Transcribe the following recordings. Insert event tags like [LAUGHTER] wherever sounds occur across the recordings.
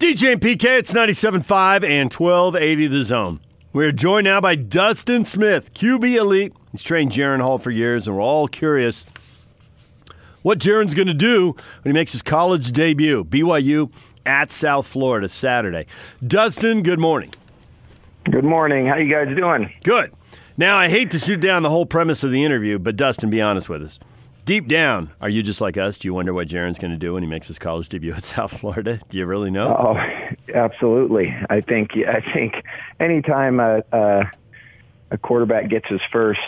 DJ and PK, it's 97.5 and 1280 The Zone. We're joined now by Dustin Smith, QB Elite. He's trained Jaren Hall for years, and we're all curious what Jaren's going to do when he makes his college debut. BYU at South Florida Saturday. Dustin, good morning. Good morning. How you guys doing? Good. Now, I hate to shoot down the whole premise of the interview, but Dustin, be honest with us. Deep down, are you just like us? Do you wonder what Jaren's going to do when he makes his college debut [LAUGHS] at South Florida? Do you really know? Oh, absolutely. I think I think anytime a, a, a quarterback gets his first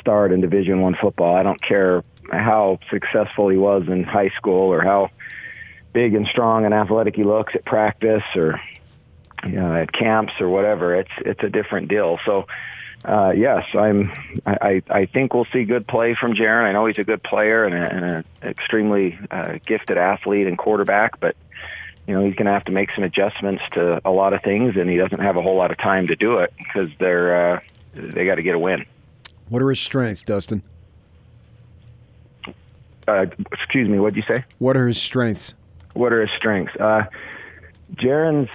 start in Division One football, I don't care how successful he was in high school or how big and strong and athletic he looks at practice or you know, at camps or whatever. It's it's a different deal. So uh, yes, I'm. I, I think we'll see good play from Jaren. I know he's a good player and, an extremely uh, gifted athlete and quarterback, but you know he's going to have to make some adjustments to a lot of things, and he doesn't have a whole lot of time to do it because they're uh, they got to get a win. What are his strengths, Dustin? Uh, excuse me. What did you say? What are his strengths? What are his strengths? Uh, Jaren's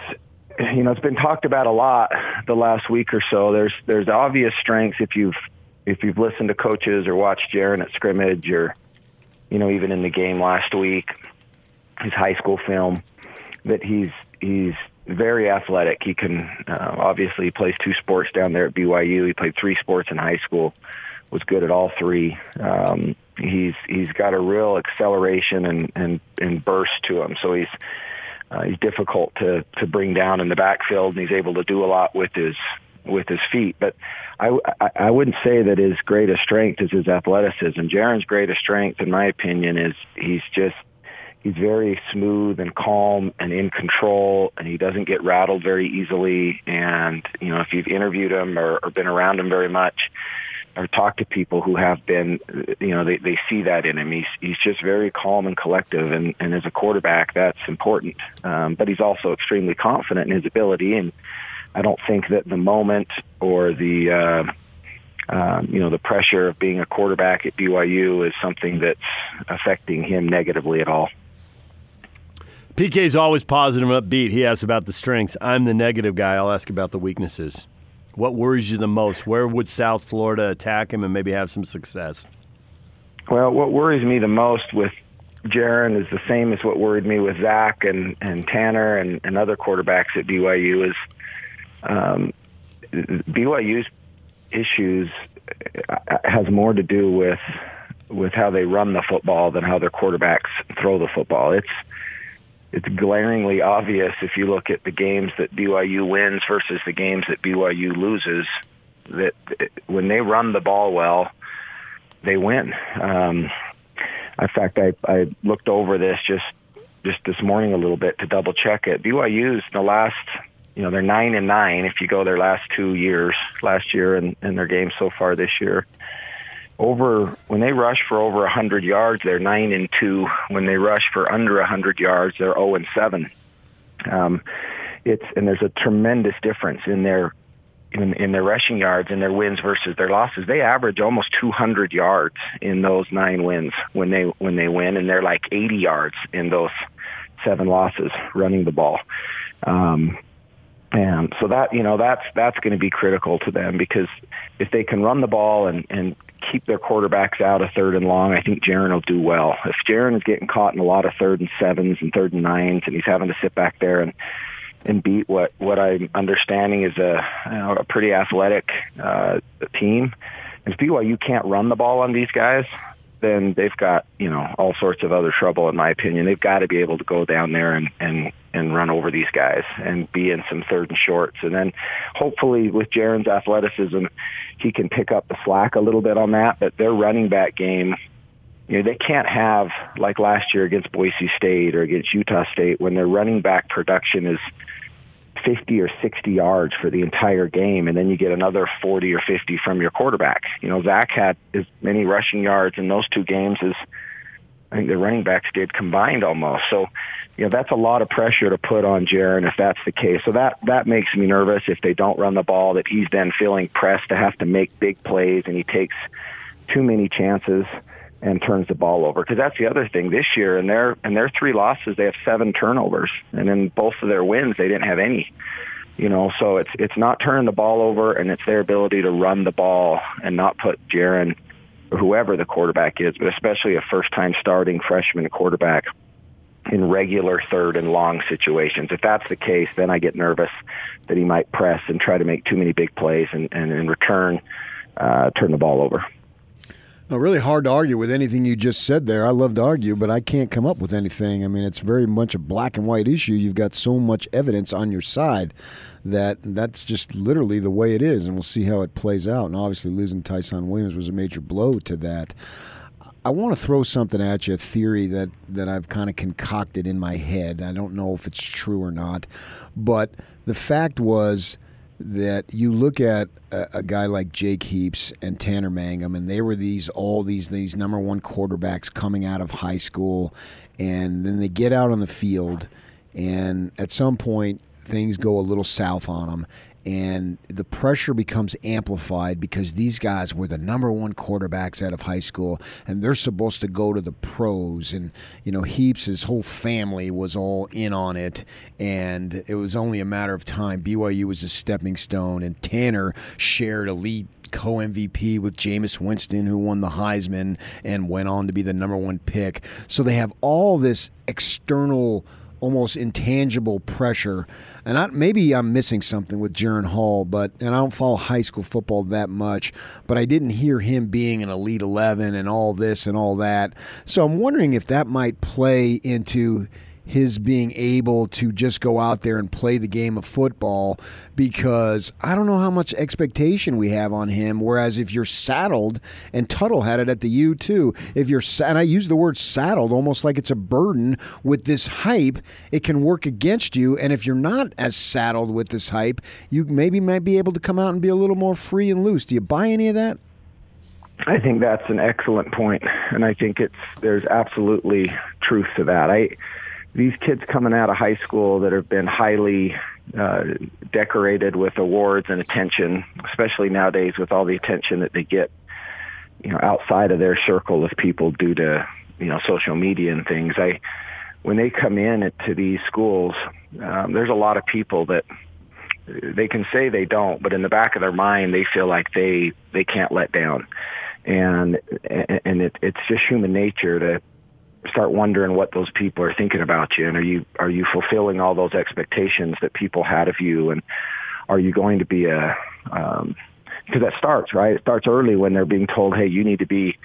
you know, it's been talked about a lot the last week or so. There's there's obvious strengths if you've if you've listened to coaches or watched Jaren at scrimmage or you know even in the game last week, his high school film that he's he's very athletic. He can uh, obviously he plays two sports down there at BYU. He played three sports in high school. Was good at all three. Um, he's he's got a real acceleration and and and burst to him. So he's uh, he's difficult to to bring down in the backfield, and he's able to do a lot with his with his feet. But I, I, I wouldn't say that his greatest strength is his athleticism. Jaren's greatest strength, in my opinion, is he's just he's very smooth and calm and in control, and he doesn't get rattled very easily. And you know, if you've interviewed him or, or been around him very much, or talk to people who have been, you know, they, they see that in him. He's he's just very calm and collective, and, and as a quarterback, that's important. Um, but he's also extremely confident in his ability, and I don't think that the moment or the uh, um, you know the pressure of being a quarterback at BYU is something that's affecting him negatively at all. PK's always positive and upbeat. He asks about the strengths. I'm the negative guy. I'll ask about the weaknesses. What worries you the most? Where would South Florida attack him and maybe have some success? Well, what worries me the most with Jaren is the same as what worried me with Zach and, and Tanner and, and other quarterbacks at BYU is um, BYU's issues uh, has more to do with with how they run the football than how their quarterbacks throw the football. It's it's glaringly obvious if you look at the games that BYU wins versus the games that BYU loses that when they run the ball well, they win. Um, in fact, I, I looked over this just just this morning a little bit to double check it. BYU's the last, you know, they're nine and nine if you go their last two years, last year and, and their games so far this year over when they rush for over 100 yards, they're nine and two. When they rush for under 100 yards, they're 0 and seven. Um, it's and there's a tremendous difference in their in, in their rushing yards and their wins versus their losses. They average almost 200 yards in those nine wins when they when they win, and they're like 80 yards in those seven losses running the ball. Um, and so that you know that's that's going to be critical to them because if they can run the ball and and keep their quarterbacks out of third and long, I think Jaren will do well. If Jaren is getting caught in a lot of third and sevens and third and nines, and he's having to sit back there and and beat what what I'm understanding is a you know, a pretty athletic uh, team. And if BYU can't run the ball on these guys, then they've got you know all sorts of other trouble. In my opinion, they've got to be able to go down there and and and run over these guys and be in some third and shorts, and then hopefully with Jaren's athleticism, he can pick up the slack a little bit on that. But their running back game. You know, they can't have like last year against Boise State or against Utah State when their running back production is 50 or 60 yards for the entire game, and then you get another 40 or 50 from your quarterback. You know, Zach had as many rushing yards in those two games as I think the running backs did combined almost. So, you know, that's a lot of pressure to put on Jaren if that's the case. So that that makes me nervous if they don't run the ball that he's then feeling pressed to have to make big plays and he takes too many chances and turns the ball over. Because that's the other thing this year. In their in their three losses, they have seven turnovers, and in both of their wins, they didn't have any. You know, so it's it's not turning the ball over, and it's their ability to run the ball and not put Jaren or whoever the quarterback is, but especially a first time starting freshman quarterback in regular third and long situations. If that's the case, then I get nervous that he might press and try to make too many big plays and, and in return uh, turn the ball over. No, really hard to argue with anything you just said there. I love to argue, but I can't come up with anything. I mean, it's very much a black and white issue. You've got so much evidence on your side that that's just literally the way it is, and we'll see how it plays out. And obviously, losing Tyson Williams was a major blow to that. I want to throw something at you, a theory that, that I've kind of concocted in my head. I don't know if it's true or not, but the fact was that you look at a, a, guy like Jake Heaps and Tanner Mangum, and they were these all these these number one quarterbacks coming out of high school, and then they get out on the field, and at some point things go a little south on them, and the pressure becomes amplified because these guys were the number one quarterbacks out of high school and they're supposed to go to the pros and you know heaps his whole family was all in on it and it was only a matter of time byu was a stepping stone and tanner shared elite co MVP with Jameis Winston, who won the Heisman and went on to be the number one pick. So they have all this external almost intangible pressure. And I, maybe I'm missing something with Jaren Hall, but and I don't follow high school football that much, but I didn't hear him being an elite 11 and all this and all that. So I'm wondering if that might play into his being able to just go out there and play the game of football because I don't know how much expectation we have on him. Whereas if you're saddled, and Tuttle had it at the U too, if you're, and I use the word saddled almost like it's a burden with this hype, it can work against you. And if you're not as saddled with this hype, you maybe might be able to come out and be a little more free and loose. Do you buy any of that? I think that's an excellent point, and I think it's there's absolutely truth to that. I these kids coming out of high school that have been highly uh, decorated with awards and attention, especially nowadays with all the attention that they get, you know, outside of their circle of people due to you know social media and things. I when they come in to these schools, um, there's a lot of people that they can say they don't, but in the back of their mind, they feel like they they can't let down, and and it, it's just human nature to start wondering what those people are thinking about you and are you are you fulfilling all those expectations that people had of you and are you going to be a um because that starts right? It starts early when they're being told hey you need to be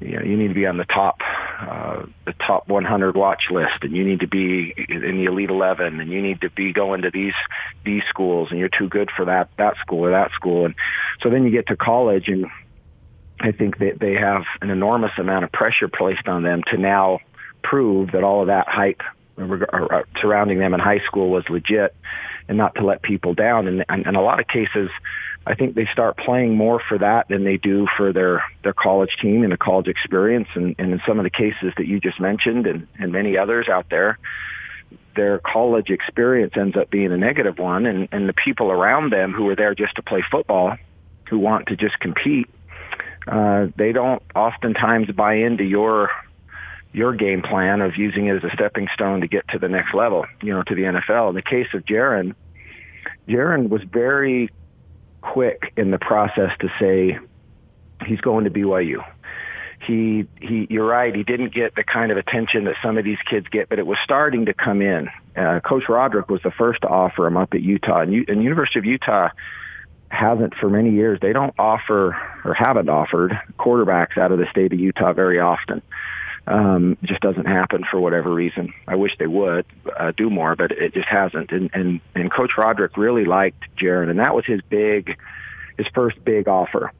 you know you need to be on the top uh the top 100 watch list and you need to be in the elite 11 and you need to be going to these these schools and you're too good for that that school or that school. And so then you get to college and I think that they have an enormous amount of pressure placed on them to now prove that all of that hype uh, surrounding them in high school was legit and not to let people down. And, and in a lot of cases, I think they start playing more for that than they do for their, their college team and a college experience. And, and in some of the cases that you just mentioned and, and many others out there, their college experience ends up being a negative one. And, and the people around them who are there just to play football, who want to just compete, uh, they don't oftentimes buy into your your game plan of using it as a stepping stone to get to the next level, you know, to the NFL. In the case of Jaren, Jaren was very quick in the process to say he's going to BYU. He he you're right, he didn't get the kind of attention that some of these kids get, but it was starting to come in. Uh, Coach Roderick was the first to offer him up at Utah, and, U- and University of Utah hasn't for many years. They don't offer or haven't offered quarterbacks out of the state of Utah very often. Um, it just doesn't happen for whatever reason. I wish they would uh, do more, but it just hasn't. And, and and Coach Roderick really liked Jaren, and that was his big, his first big offer.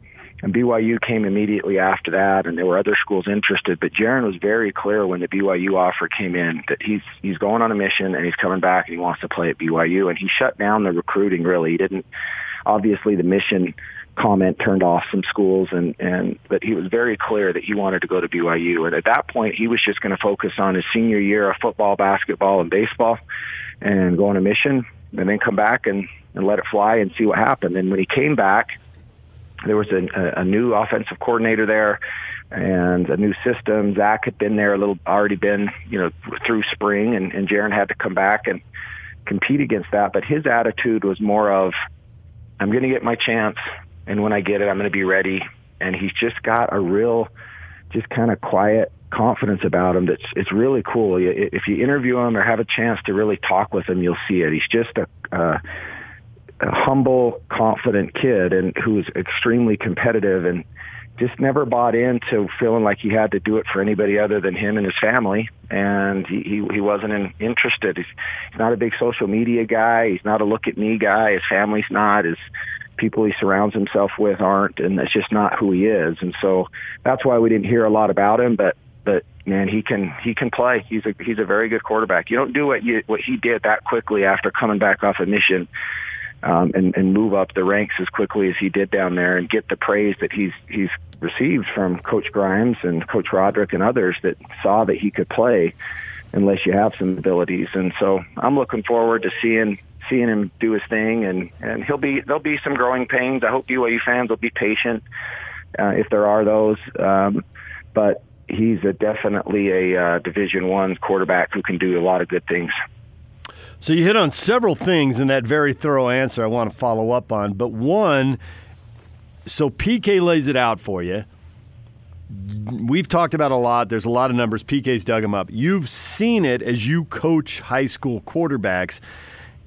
And BYU came immediately after that, and there were other schools interested. But Jaren was very clear when the BYU offer came in that he's he's going on a mission and he's coming back and he wants to play at BYU. And he shut down the recruiting. Really, he didn't obviously the mission comment turned off some schools and and but he was very clear that he wanted to go to BYU and at that point he was just going to focus on his senior year of football, basketball and baseball and go on a mission and then come back and and let it fly and see what happened and when he came back there was a, a new offensive coordinator there and a new system. Zach had been there a little, already been, you know, through spring, and, and Jaren had to come back and compete against that. But his attitude was more of, I'm going to get my chance, and when I get it, I'm going to be ready. And he's just got a real, just kind of quiet confidence about him that's it's really cool. If you interview him or have a chance to really talk with him, you'll see it. He's just a, a, a humble, confident kid, and who's extremely competitive and just never bought into feeling like he had to do it for anybody other than him and his family. And he, he, he wasn't in, interested. He's, he's not a big social media guy. He's not a look at me guy. His family's not. His people he surrounds himself with aren't. And that's just not who he is. And so that's why we didn't hear a lot about him. But, but man, he can, he can play. He's a, he's a very good quarterback. You don't do what you, what he did that quickly after coming back off a mission um, and, and move up the ranks as quickly as he did down there and get the praise that he's he's received from Coach Grimes and Coach Roderick and others that saw that he could play unless you have some abilities. And so I'm looking forward to seeing seeing him do his thing and and he'll be there'll be some growing pains. I hope BYU fans will be patient uh, if there are those. Um, but he's a definitely a uh, Division One quarterback who can do a lot of good things. So you hit on several things in that very thorough answer I want to follow up on. But one, so PK lays it out for you. We've talked about a lot. There's a lot of numbers. PK's dug them up. You've seen it as you coach high school quarterbacks.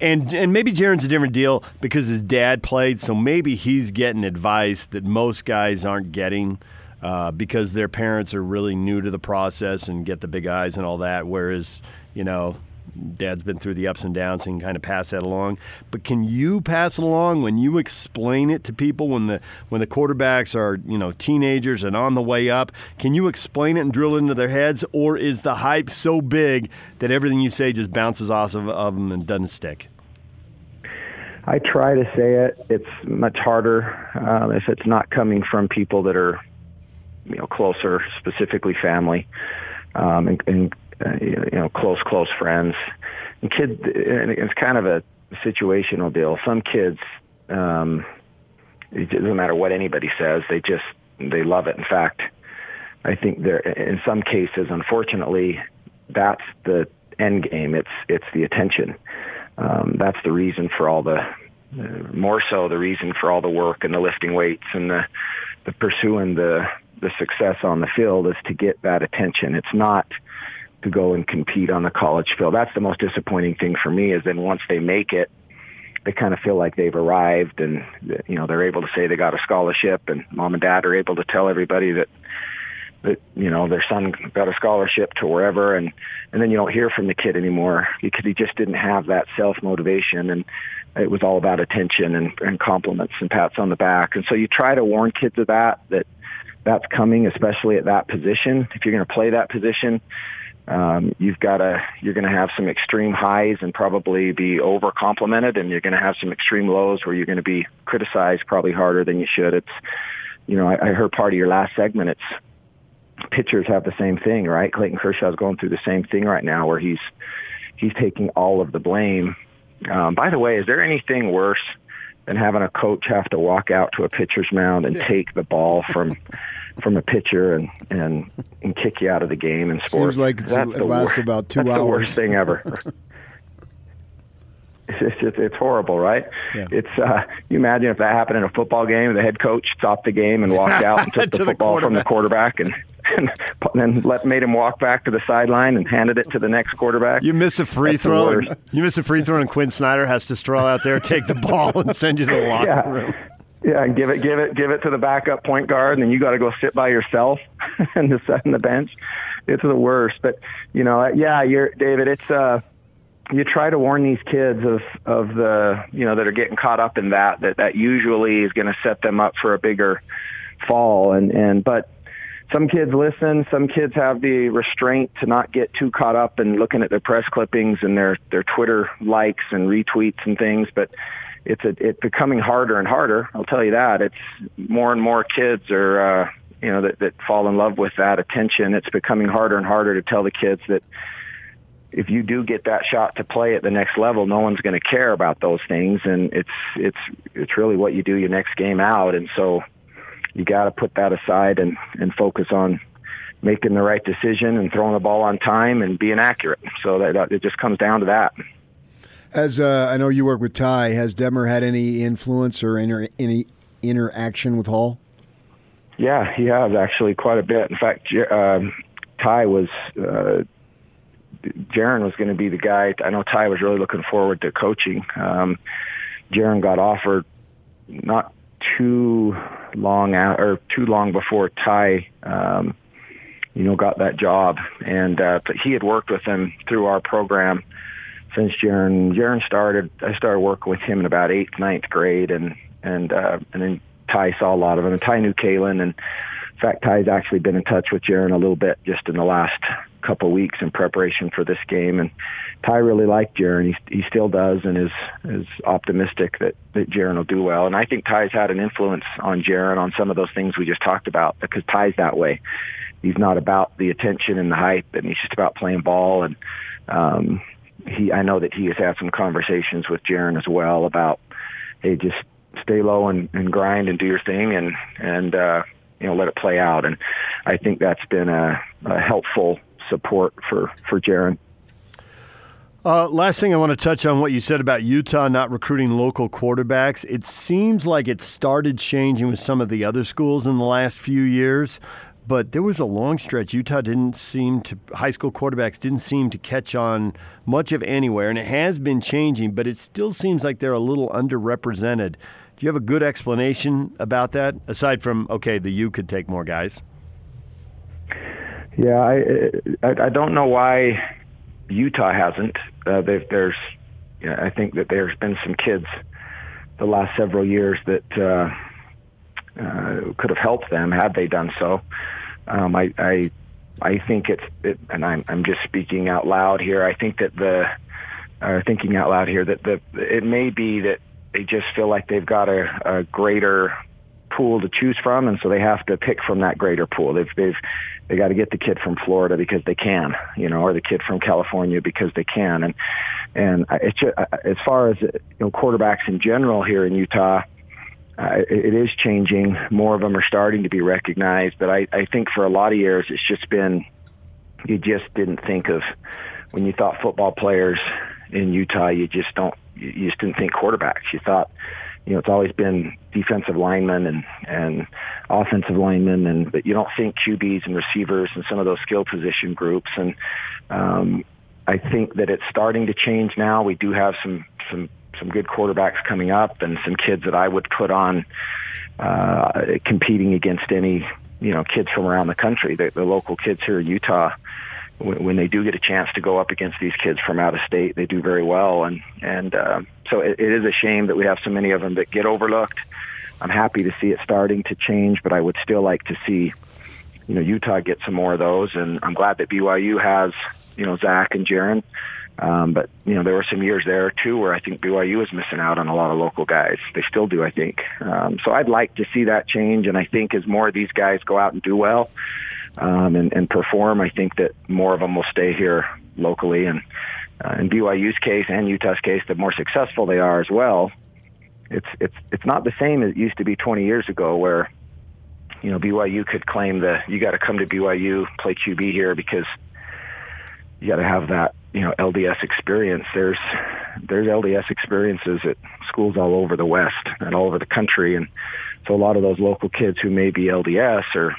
And, and maybe Jaren's a different deal because his dad played, so maybe he's getting advice that most guys aren't getting uh, because their parents are really new to the process and get the big eyes and all that. Whereas, you know, Dad's been through the ups and downs and kind of pass that along. But can you pass it along when you explain it to people when the when the quarterbacks are you know teenagers and on the way up? Can you explain it and drill it into their heads, or is the hype so big that everything you say just bounces off of, of them and doesn't stick? I try to say it. It's much harder um, if it's not coming from people that are, you know, closer, specifically family, um, and, and uh, you know, close, close friends. And kids, and it's kind of a situational deal. Some kids, um, it doesn't matter what anybody says, they just, they love it. In fact, I think there, in some cases, unfortunately, that's the end game. It's, it's the attention. Um, that's the reason for all the, uh, more so the reason for all the work and the lifting weights and the, the pursuing the, the success on the field is to get that attention. It's not, to go and compete on the college field. That's the most disappointing thing for me is then once they make it, they kind of feel like they've arrived and, you know, they're able to say they got a scholarship and mom and dad are able to tell everybody that, that, you know, their son got a scholarship to wherever and, and then you don't hear from the kid anymore because he just didn't have that self-motivation and it was all about attention and, and compliments and pats on the back. And so you try to warn kids of that, that that's coming, especially at that position. If you're going to play that position, um, you've got to you're going to have some extreme highs and probably be over complimented, and you're going to have some extreme lows where you're going to be criticized probably harder than you should. It's you know I, I heard part of your last segment. It's pitchers have the same thing, right? Clayton Kershaw's going through the same thing right now, where he's he's taking all of the blame. Um, by the way, is there anything worse than having a coach have to walk out to a pitcher's mound and take the ball from from a pitcher and and and kick you out of the game in sports. Seems like it lasts about two that's hours. the worst thing ever. [LAUGHS] it's, it's it's horrible, right? Yeah. It's uh, you imagine if that happened in a football game, the head coach stopped the game and walked out and [LAUGHS] took the To the football from the quarterback and. And then let made him walk back to the sideline and handed it to the next quarterback. You miss a free That's throw. And, you miss a free throw, and Quin Snyder has to stroll out there, take the ball, and send you to the [LAUGHS] locker Yeah. room. Yeah, give it, give it, give it to the backup point guard, and then you got to go sit by yourself and just sit on the bench. It's the worst. But you know, yeah, you're David. It's uh, you try to warn these kids of of the you know that are getting caught up in that that that usually is going to set them up for a bigger fall. And and but some kids listen. Some kids have the restraint to not get too caught up in looking at their press clippings and their their Twitter likes and retweets and things. But it's a, it's becoming harder and harder. I'll tell you that. It's more and more kids are uh, you know that, that fall in love with that attention. It's becoming harder and harder to tell the kids that if you do get that shot to play at the next level, no one's going to care about those things, and it's it's it's really what you do your next game out. And so you got to put that aside and and focus on making the right decision and throwing the ball on time and being accurate. So that, that it just comes down to that. As uh, I know you work with Ty, has Detmer had any influence or inter- any interaction with Hall? Yeah, he has actually quite a bit. In fact, um, Ty was uh, Jaren was going to be the guy. I know Ty was really looking forward to coaching. Um, Jaren got offered not too long out or too long before Ty, um, you know, got that job, and uh, but he had worked with him through our program since Jaren. Jaren started. I started working with him in about eighth, ninth grade, and and uh, and then Ty saw a lot of him. And Ty knew Kalin, and in fact, Ty's actually been in touch with Jaren a little bit just in the last couple weeks in preparation for this game. And Ty really liked Jaren. He, he still does and is is optimistic that, that Jaren will do well. And I think Ty's had an influence on Jaren on some of those things we just talked about because Ty's that way. He's not about the attention and the hype, and he's just about playing ball. And um, he, I know that he has had some conversations with Jaren as well about, hey, just stay low and, and grind and do your thing, and and uh, you know let it play out. And I think that's been a, a helpful support for for Jaren. Uh, last thing I want to touch on what you said about Utah not recruiting local quarterbacks. It seems like it started changing with some of the other schools in the last few years, but there was a long stretch Utah didn't seem to high school quarterbacks didn't seem to catch on much of anywhere, and it has been changing, but it still seems like they're a little underrepresented. Do you have a good explanation about that aside from okay, the U could take more guys? Yeah, I I, I don't know why Utah hasn't. Uh, there's, you know, I think that there's been some kids the last several years that uh, uh, could have helped them had they done so. Um, I, I I think it's it, and I'm I'm just speaking out loud here. I think that the uh, thinking out loud here that the it may be that they just feel like they've got a, a greater pool to choose from, and so they have to pick from that greater pool. They've they've they got to get the kid from Florida because they can, you know, or the kid from California because they can, and and it's just, as far as you know, quarterbacks in general here in Utah. Uh, it, is changing. More of them are starting to be recognized, but I, I think for a lot of years it's just been you just didn't think of when you thought football players in Utah. You just don't you just didn't think quarterbacks. You thought you know, it's always been defensive linemen and, and offensive linemen, and but you don't think QBs and receivers and some of those skill position groups. And um, I think that it's starting to change now. We do have some some some good quarterbacks coming up, and some kids that I would put on uh, competing against any you know kids from around the country. The, the local kids here in Utah when they do get a chance to go up against these kids from out of state, they do very well. And and uh, so it, it is a shame that we have so many of them that get overlooked. I'm happy to see it starting to change, but I would still like to see, you know, Utah get some more of those. And I'm glad that BYU has, you know, Zach and Jaren. Um, but you know, there were some years there too where I think BYU was missing out on a lot of local guys. They still do, I think. Um, so I'd like to see that change. And I think as more of these guys go out and do well, um, and, and perform, I think that more of them will stay here locally. And uh, in BYU's case and Utah's case, the more successful they are as well, it's it's it's not the same as it used to be 20 years ago, where you know BYU could claim that you got to come to BYU play QB here because you got to have that you know LDS experience. There's there's LDS experiences at schools all over the West and all over the country, and so a lot of those local kids who may be LDS are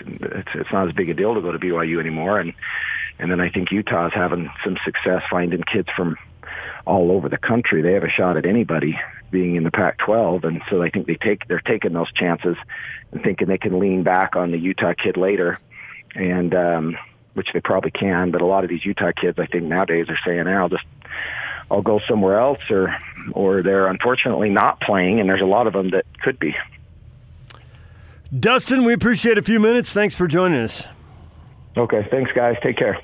it's, it's not as big a deal to go to BYU anymore. And and then I think Utah's having some success finding kids from all over the country. They have a shot at anybody being in the Pac-12, and so I think they take they're taking those chances and thinking they can lean back on the Utah kid later, and um, which they probably can. But a lot of these Utah kids, I think nowadays, are saying, "I'll just." I'll go somewhere else, or or they're unfortunately not playing, and there's a lot of them that could be. Dustin, we appreciate a few minutes. Thanks for joining us. Okay, thanks, guys. Take care.